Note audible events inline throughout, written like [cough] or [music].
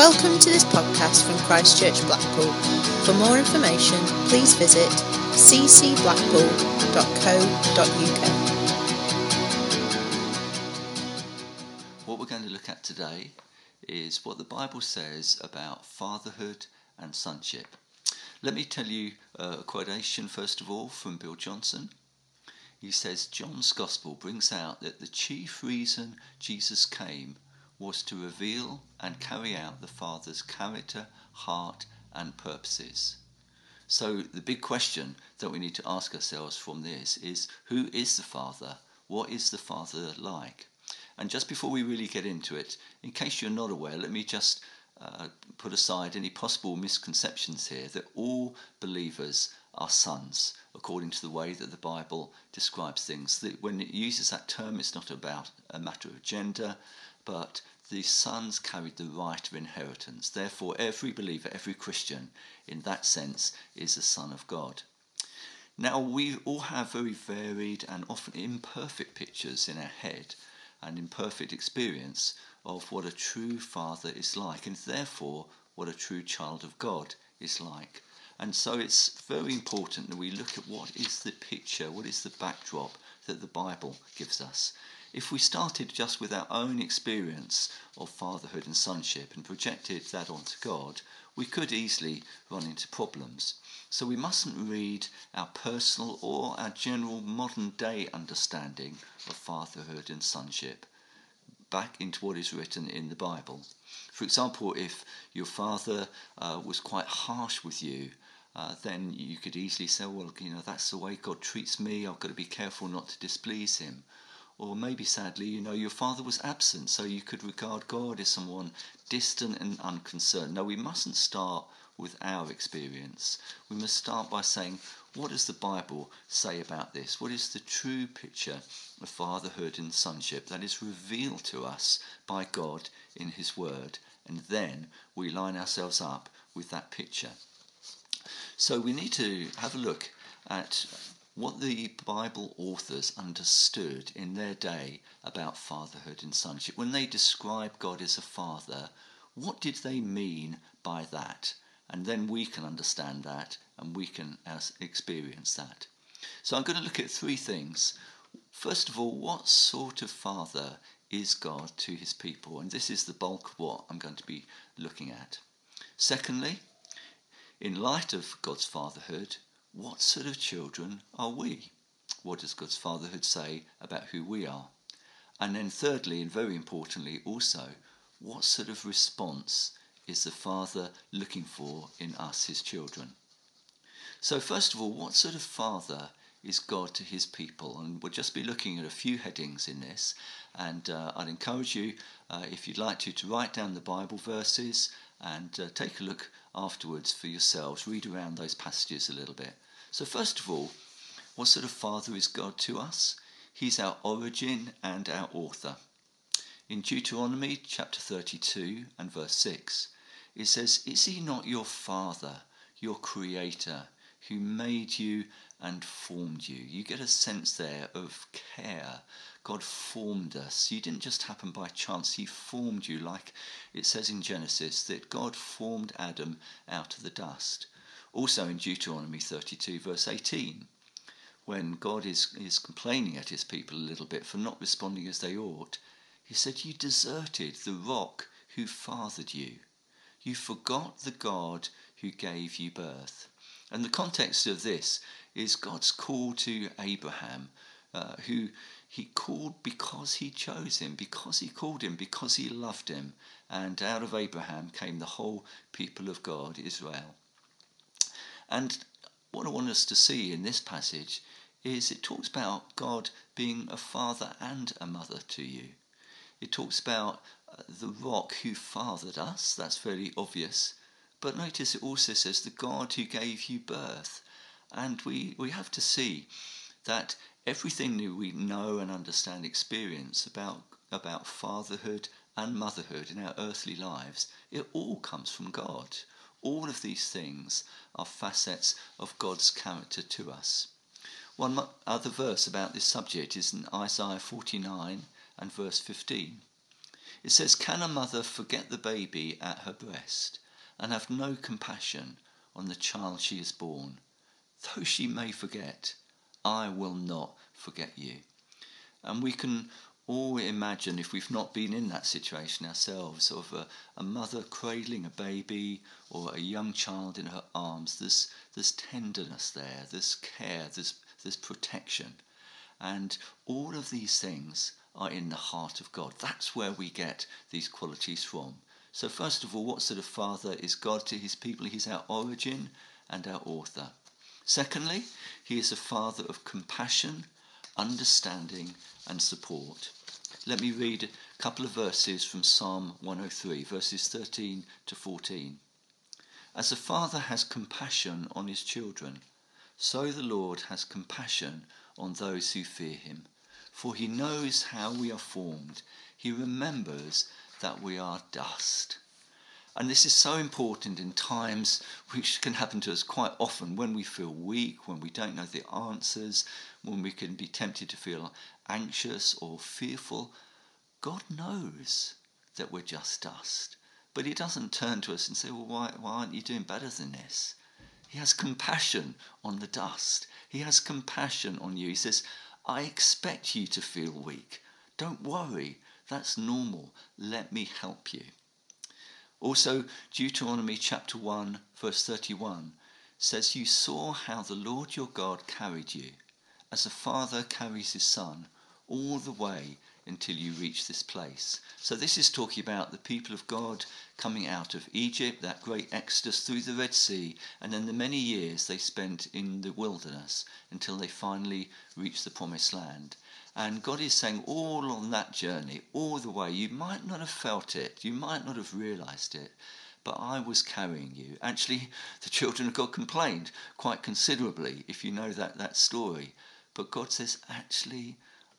Welcome to this podcast from Christchurch Blackpool. For more information, please visit ccblackpool.co.uk. What we're going to look at today is what the Bible says about fatherhood and sonship. Let me tell you a quotation first of all from Bill Johnson. He says John's Gospel brings out that the chief reason Jesus came was to reveal and carry out the Father's character, heart, and purposes. So, the big question that we need to ask ourselves from this is who is the Father? What is the Father like? And just before we really get into it, in case you're not aware, let me just uh, put aside any possible misconceptions here that all believers are sons, according to the way that the Bible describes things. That when it uses that term, it's not about a matter of gender, but the sons carried the right of inheritance. Therefore, every believer, every Christian, in that sense, is a son of God. Now, we all have very varied and often imperfect pictures in our head and imperfect experience of what a true father is like, and therefore what a true child of God is like. And so it's very important that we look at what is the picture, what is the backdrop that the Bible gives us. If we started just with our own experience of fatherhood and sonship and projected that onto God, we could easily run into problems. So we mustn't read our personal or our general modern day understanding of fatherhood and sonship back into what is written in the Bible. For example, if your father uh, was quite harsh with you, uh, then you could easily say, well, you know, that's the way God treats me, I've got to be careful not to displease him. Or maybe sadly, you know, your father was absent, so you could regard God as someone distant and unconcerned. No, we mustn't start with our experience. We must start by saying, what does the Bible say about this? What is the true picture of fatherhood and sonship that is revealed to us by God in His Word? And then we line ourselves up with that picture. So we need to have a look at what the Bible authors understood in their day about fatherhood and sonship. When they describe God as a father, what did they mean by that? And then we can understand that and we can experience that. So I'm going to look at three things. First of all, what sort of father is God to his people? And this is the bulk of what I'm going to be looking at. Secondly, in light of God's fatherhood, what sort of children are we? What does God's fatherhood say about who we are? And then, thirdly, and very importantly, also, what sort of response is the Father looking for in us, his children? So, first of all, what sort of Father is God to his people? And we'll just be looking at a few headings in this. And uh, I'd encourage you, uh, if you'd like to, to write down the Bible verses and uh, take a look afterwards for yourselves. Read around those passages a little bit. So, first of all, what sort of Father is God to us? He's our origin and our author. In Deuteronomy chapter 32 and verse 6, it says, Is he not your Father, your Creator, who made you and formed you? You get a sense there of care God formed us. You didn't just happen by chance, He formed you, like it says in Genesis that God formed Adam out of the dust. Also in Deuteronomy 32, verse 18, when God is, is complaining at His people a little bit for not responding as they ought, He said, You deserted the rock who fathered you. You forgot the God who gave you birth. And the context of this is God's call to Abraham, uh, who he called because he chose him, because he called him, because he loved him. And out of Abraham came the whole people of God, Israel. And what I want us to see in this passage is it talks about God being a father and a mother to you. It talks about uh, the rock who fathered us, that's fairly obvious. But notice it also says the God who gave you birth. And we, we have to see that everything that we know and understand, experience about, about fatherhood and motherhood in our earthly lives, it all comes from God. All of these things are facets of God's character to us. One other verse about this subject is in Isaiah 49 and verse 15. It says, Can a mother forget the baby at her breast and have no compassion on the child she has borne? Though she may forget, I will not forget you. And we can all imagine, if we've not been in that situation ourselves, of a, a mother cradling a baby or a young child in her arms, there's, there's tenderness there, there's care, there's, there's protection. And all of these things are in the heart of God. That's where we get these qualities from. So, first of all, what sort of father is God to his people? He's our origin and our author. Secondly, he is a father of compassion, understanding, and support. Let me read a couple of verses from Psalm 103, verses 13 to 14. As a father has compassion on his children, so the Lord has compassion on those who fear him. For he knows how we are formed, he remembers that we are dust. And this is so important in times which can happen to us quite often when we feel weak, when we don't know the answers, when we can be tempted to feel anxious or fearful. God knows that we're just dust. But He doesn't turn to us and say, Well, why, why aren't you doing better than this? He has compassion on the dust. He has compassion on you. He says, I expect you to feel weak. Don't worry. That's normal. Let me help you. Also, Deuteronomy chapter 1, verse 31 says, You saw how the Lord your God carried you, as a father carries his son, all the way until you reach this place. So, this is talking about the people of God coming out of Egypt, that great exodus through the Red Sea, and then the many years they spent in the wilderness until they finally reached the promised land. And God is saying, all on that journey, all the way, you might not have felt it, you might not have realized it, but I was carrying you. Actually, the children of God complained quite considerably, if you know that, that story. But God says, actually,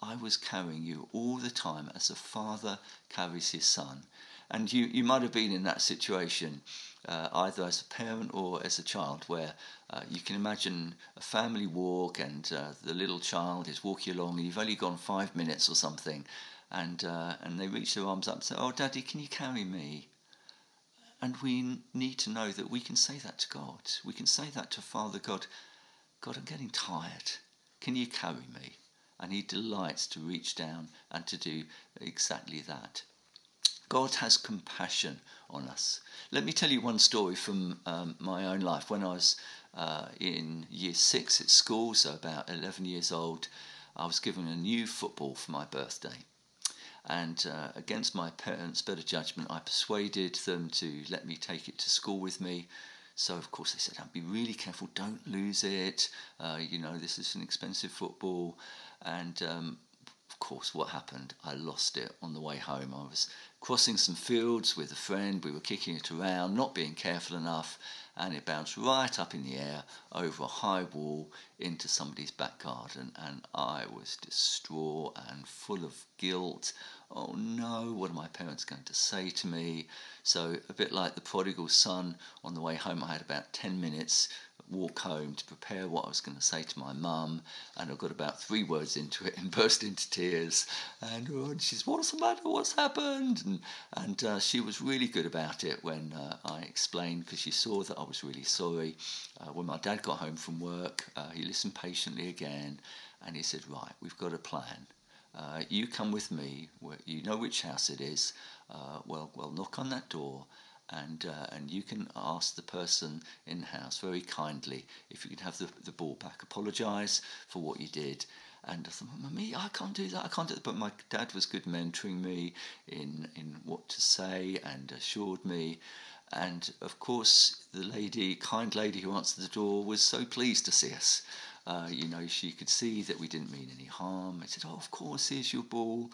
I was carrying you all the time as a father carries his son. And you, you might have been in that situation uh, either as a parent or as a child, where uh, you can imagine a family walk and uh, the little child is walking along and you've only gone five minutes or something, and, uh, and they reach their arms up and say, Oh, Daddy, can you carry me? And we need to know that we can say that to God. We can say that to Father God God, I'm getting tired. Can you carry me? And He delights to reach down and to do exactly that. God has compassion on us. Let me tell you one story from um, my own life. When I was uh, in year six at school, so about 11 years old, I was given a new football for my birthday. And uh, against my parents' better judgment, I persuaded them to let me take it to school with me. So, of course, they said, I'd be really careful, don't lose it. Uh, you know, this is an expensive football. And um, of course, what happened? I lost it on the way home. I was crossing some fields with a friend. We were kicking it around, not being careful enough, and it bounced right up in the air over a high wall into somebody's back garden. And I was distraught and full of guilt. Oh no, what are my parents going to say to me? So, a bit like the prodigal son on the way home, I had about 10 minutes walk home to prepare what I was going to say to my mum, and I got about three words into it and [laughs] burst into tears. And, oh, and she says, "What's the matter? What's happened?" And and uh, she was really good about it when uh, I explained because she saw that I was really sorry. Uh, when my dad got home from work, uh, he listened patiently again, and he said, "Right, we've got a plan." Uh, you come with me. You know which house it is. Uh, well, well, knock on that door, and uh, and you can ask the person in the house very kindly if you can have the, the ball back. Apologise for what you did. And I thought, me, I can't do that. I can't do that. But my dad was good mentoring me in in what to say and assured me. And of course, the lady, kind lady who answered the door, was so pleased to see us. Uh, you know, she could see that we didn't mean any harm. I said, "Oh, of course, here's your ball,"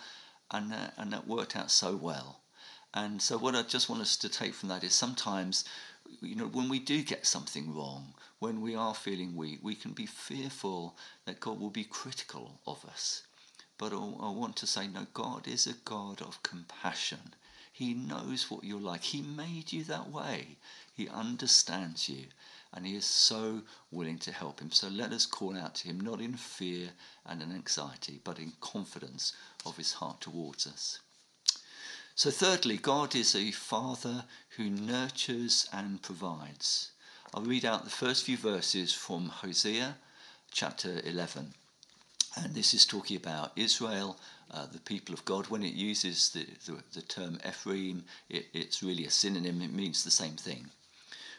and uh, and that worked out so well. And so, what I just want us to take from that is sometimes, you know, when we do get something wrong, when we are feeling weak, we can be fearful that God will be critical of us. But I, I want to say, no, God is a God of compassion. He knows what you're like. He made you that way. He understands you. And He is so willing to help Him. So let us call out to Him, not in fear and in anxiety, but in confidence of His heart towards us. So, thirdly, God is a father who nurtures and provides. I'll read out the first few verses from Hosea chapter 11. And this is talking about Israel, uh, the people of God. When it uses the, the, the term Ephraim, it, it's really a synonym, it means the same thing.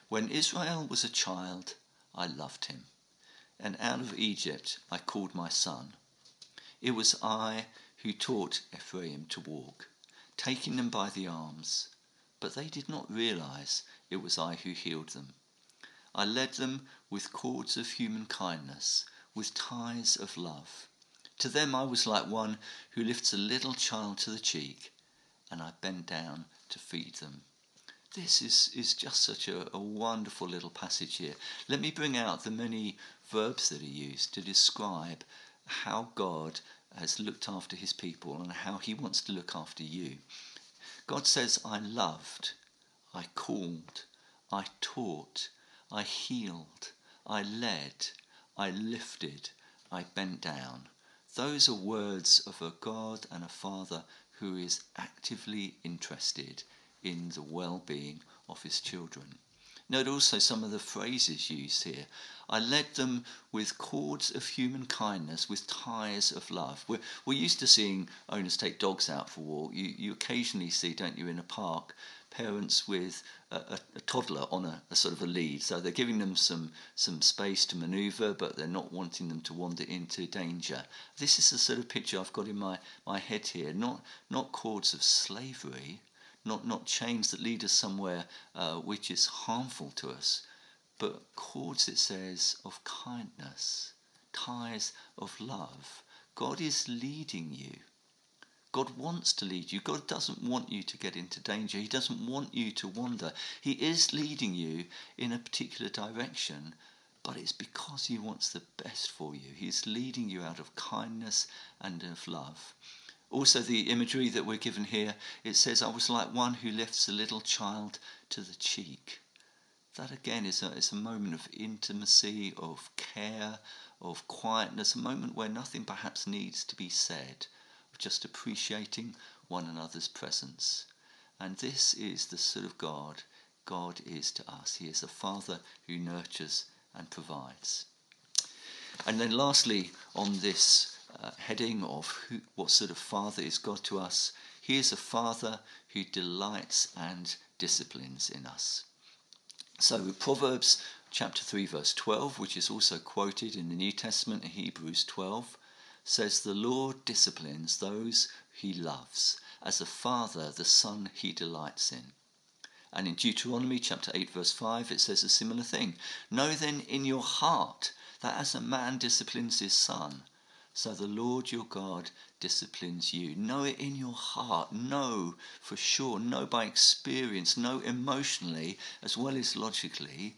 When Israel was a child, I loved him, and out of Egypt I called my son. It was I who taught Ephraim to walk taking them by the arms, but they did not realize it was I who healed them. I led them with cords of human kindness, with ties of love. To them I was like one who lifts a little child to the cheek, and I bent down to feed them. This is, is just such a, a wonderful little passage here. Let me bring out the many verbs that are used to describe how God has looked after his people and how he wants to look after you. God says, I loved, I called, I taught, I healed, I led, I lifted, I bent down. Those are words of a God and a Father who is actively interested in the well being of his children. Note also some of the phrases used here. I led them with cords of human kindness, with ties of love. We're, we're used to seeing owners take dogs out for a walk. You, you occasionally see, don't you, in a park, parents with a, a, a toddler on a, a, sort of a lead. So they're giving them some, some space to manoeuvre, but they're not wanting them to wander into danger. This is the sort of picture I've got in my, my head here. Not, not cords of slavery, not, not chains that lead us somewhere uh, which is harmful to us, but cords, it says, of kindness, ties of love. God is leading you. God wants to lead you. God doesn't want you to get into danger. He doesn't want you to wander. He is leading you in a particular direction, but it's because He wants the best for you. He's leading you out of kindness and of love. Also, the imagery that we're given here, it says, I was like one who lifts a little child to the cheek. That again is a, a moment of intimacy, of care, of quietness, a moment where nothing perhaps needs to be said, just appreciating one another's presence. And this is the sort of God God is to us. He is a Father who nurtures and provides. And then, lastly, on this heading of who, what sort of father is God to us. He is a father who delights and disciplines in us. So, Proverbs chapter 3, verse 12, which is also quoted in the New Testament Hebrews 12, says, The Lord disciplines those he loves. As a father, the son he delights in. And in Deuteronomy chapter 8, verse 5, it says a similar thing. Know then in your heart that as a man disciplines his son, so the Lord your God disciplines you. Know it in your heart. Know for sure. Know by experience. Know emotionally as well as logically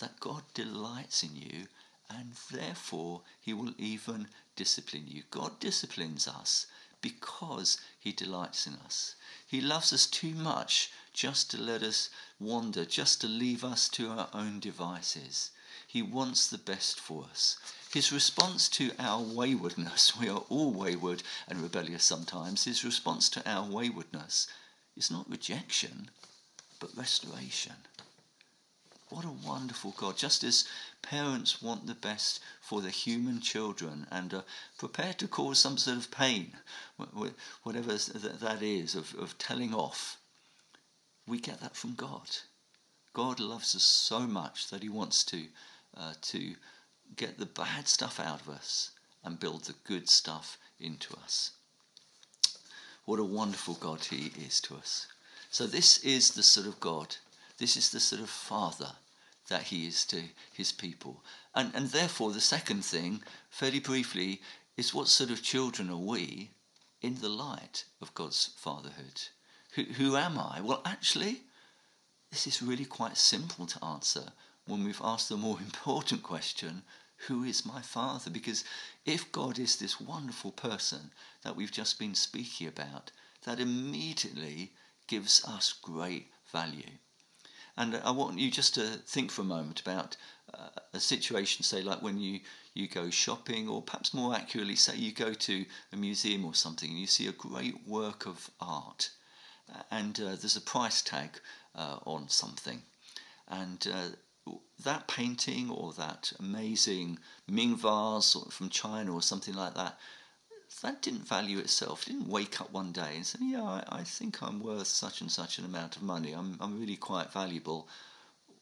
that God delights in you and therefore he will even discipline you. God disciplines us because he delights in us. He loves us too much just to let us wander, just to leave us to our own devices. He wants the best for us. His response to our waywardness, we are all wayward and rebellious sometimes, his response to our waywardness is not rejection, but restoration. What a wonderful God. Just as parents want the best for their human children and are prepared to cause some sort of pain, whatever that is, of, of telling off, we get that from God. God loves us so much that he wants to, uh, to get the bad stuff out of us and build the good stuff into us. What a wonderful God He is to us. So, this is the sort of God, this is the sort of Father that He is to His people. And, and therefore, the second thing, fairly briefly, is what sort of children are we in the light of God's fatherhood? Who, who am I? Well, actually, this is really quite simple to answer when we've asked the more [laughs] important question who is my father? Because if God is this wonderful person that we've just been speaking about, that immediately gives us great value. And I want you just to think for a moment about uh, a situation, say, like when you, you go shopping, or perhaps more accurately, say you go to a museum or something and you see a great work of art. and uh, there's a price tag uh, on something. And uh, that painting or that amazing Ming vase from China or something like that, that didn't value itself. It didn't wake up one day and say, yeah, I, I think I'm worth such and such an amount of money. I'm, I'm really quite valuable.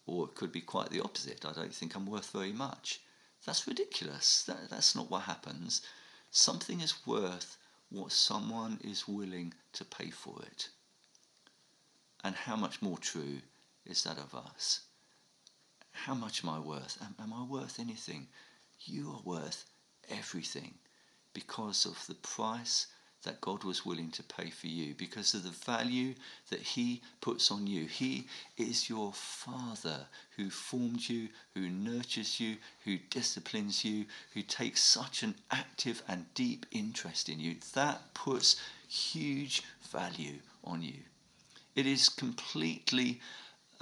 Or it could be quite the opposite. I don't think I'm worth very much. That's ridiculous. That, that's not what happens. Something is worth what someone is willing to pay for it. And how much more true is that of us? How much am I worth? Am, am I worth anything? You are worth everything because of the price that God was willing to pay for you, because of the value that He puts on you. He is your Father who formed you, who nurtures you, who disciplines you, who takes such an active and deep interest in you. That puts huge value on you. It is completely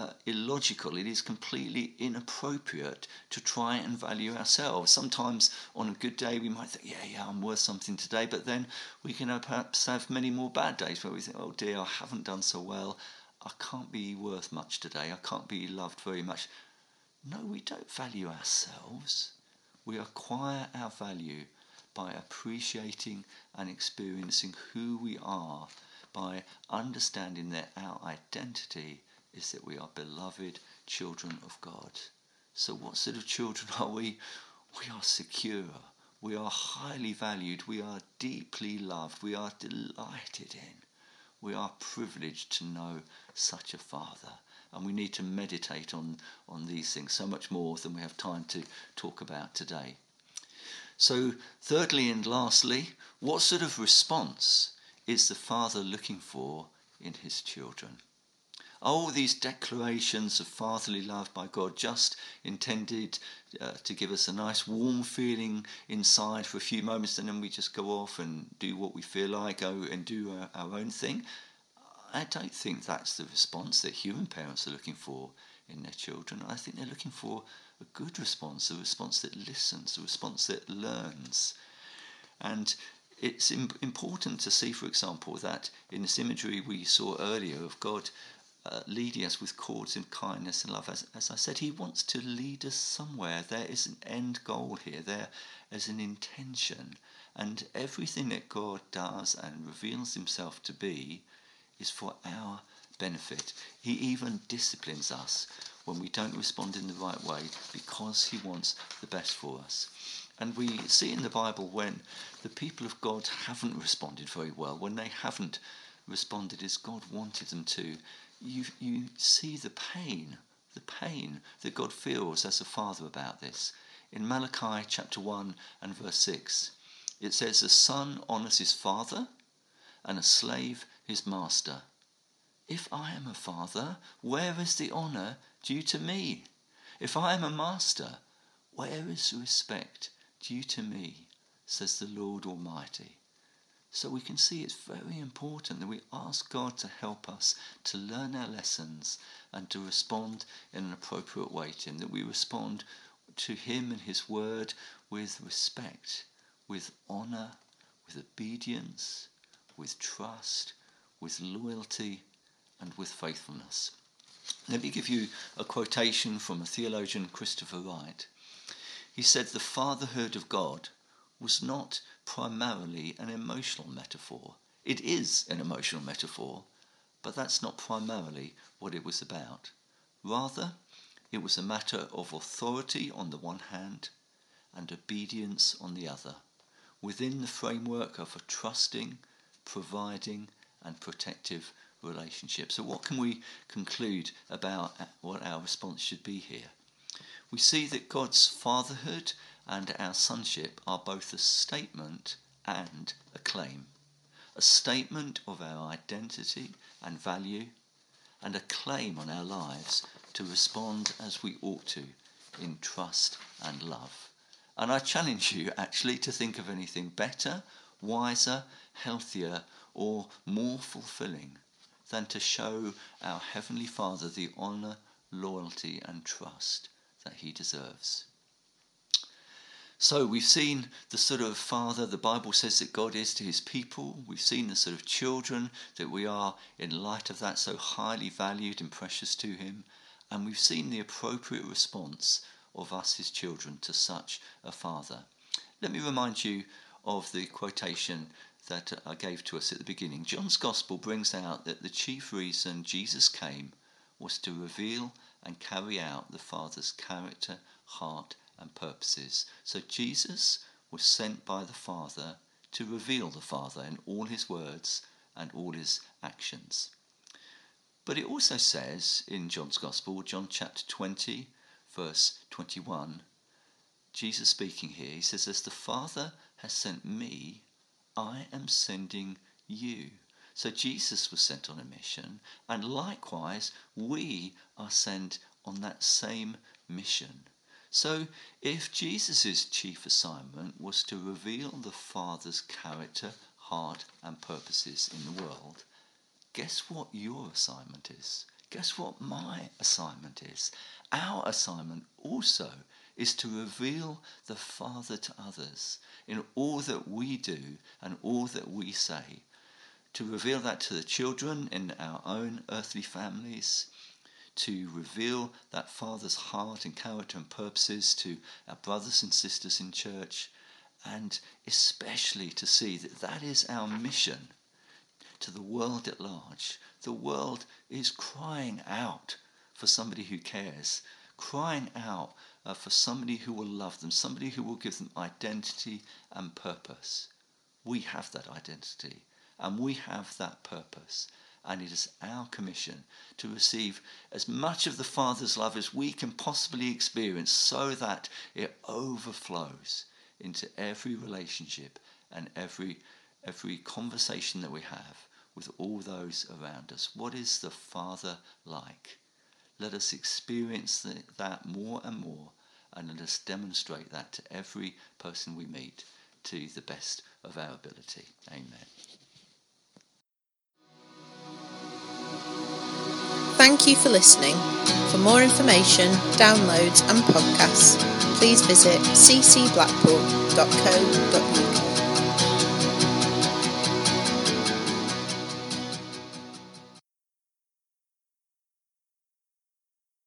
uh, illogical. It is completely inappropriate to try and value ourselves. Sometimes on a good day we might think, yeah, yeah, I'm worth something today, but then we can perhaps have many more bad days where we think, oh dear, I haven't done so well. I can't be worth much today. I can't be loved very much. No, we don't value ourselves. We acquire our value by appreciating and experiencing who we are by understanding that our identity is that we are beloved children of God. So, what sort of children are we? We are secure. We are highly valued. We are deeply loved. We are delighted in. We are privileged to know such a Father. And we need to meditate on, on these things so much more than we have time to talk about today. So, thirdly and lastly, what sort of response is the Father looking for in his children? All these declarations of fatherly love by God just intended uh, to give us a nice warm feeling inside for a few moments and then we just go off and do what we feel like, go and do our, our own thing. I don't think that's the response that human parents are looking for in their children. I think they're looking for a good response, a response that listens, a response that learns. And it's important to see, for example, that in this imagery we saw earlier of God uh, leading us with cords in kindness and love, as, as I said, He wants to lead us somewhere. There is an end goal here, there is an intention. And everything that God does and reveals Himself to be is for our benefit. He even disciplines us when we don't respond in the right way because He wants the best for us. And we see in the Bible when the people of God haven't responded very well, when they haven't responded as God wanted them to, you, you see the pain, the pain that God feels as a father about this. In Malachi chapter 1 and verse 6, it says, A son honours his father, and a slave his master. If I am a father, where is the honour due to me? If I am a master, where is respect due to me, says the Lord Almighty. So we can see it's very important that we ask God to help us to learn our lessons and to respond in an appropriate way to Him, that we respond to Him and His Word with respect, with honour, with obedience, with trust, with loyalty, and with faithfulness. Let me give you a quotation from a theologian, Christopher Wright. He said, The fatherhood of God was not primarily an emotional metaphor. It is an emotional metaphor, but that's not primarily what it was about. Rather, it was a matter of authority on the one hand and obedience on the other, within the framework of a trusting, providing, and protective relationship. So, what can we conclude about what our response should be here? we see that God's fatherhood and our sonship are both a statement and a claim. A statement of our identity and value, and a claim on our lives to respond as we ought to in trust and love. And I challenge you actually to think of anything better, wiser, healthier, or more fulfilling than to show our Heavenly Father the honour, loyalty, and trust that he deserves. So we've seen the sort of father the Bible says that God is to his people. We've seen the sort of children that we are in light of that so highly valued and precious to him. And we've seen the appropriate response of us, his children, to such a father. Let me remind you of the quotation that I gave to us at the beginning. John's Gospel brings out that the chief reason Jesus came was to reveal and carry out the Father's character, heart, and purposes. So Jesus was sent by the Father to reveal the Father in all his words and all his actions. But it also says in John's Gospel, John chapter 20, verse 21, Jesus speaking here, he says, As the Father has sent me, I am sending you. So Jesus was sent on a mission, and likewise we are sent on that same mission. So, if Jesus' chief assignment was to reveal the Father's character, heart, and purposes in the world, guess what your assignment is? Guess what my assignment is? Our assignment also is to reveal the Father to others in all that we do and all that we say. To reveal that to the children in our own earthly families, to reveal that Father's heart and character and purposes to our brothers and sisters in church, and especially to see that that is our mission to the world at large. The world is crying out for somebody who cares, crying out uh, for somebody who will love them, somebody who will give them identity and purpose. We have that identity and we have that purpose. And it is our commission to receive as much of the Father's love as we can possibly experience so that it overflows into every relationship and every, every conversation that we have with all those around us. What is the Father like? Let us experience that more and more and let us demonstrate that to every person we meet to the best of our ability. Amen. Thank you for listening. For more information, downloads, and podcasts, please visit ccblackpool.co.uk.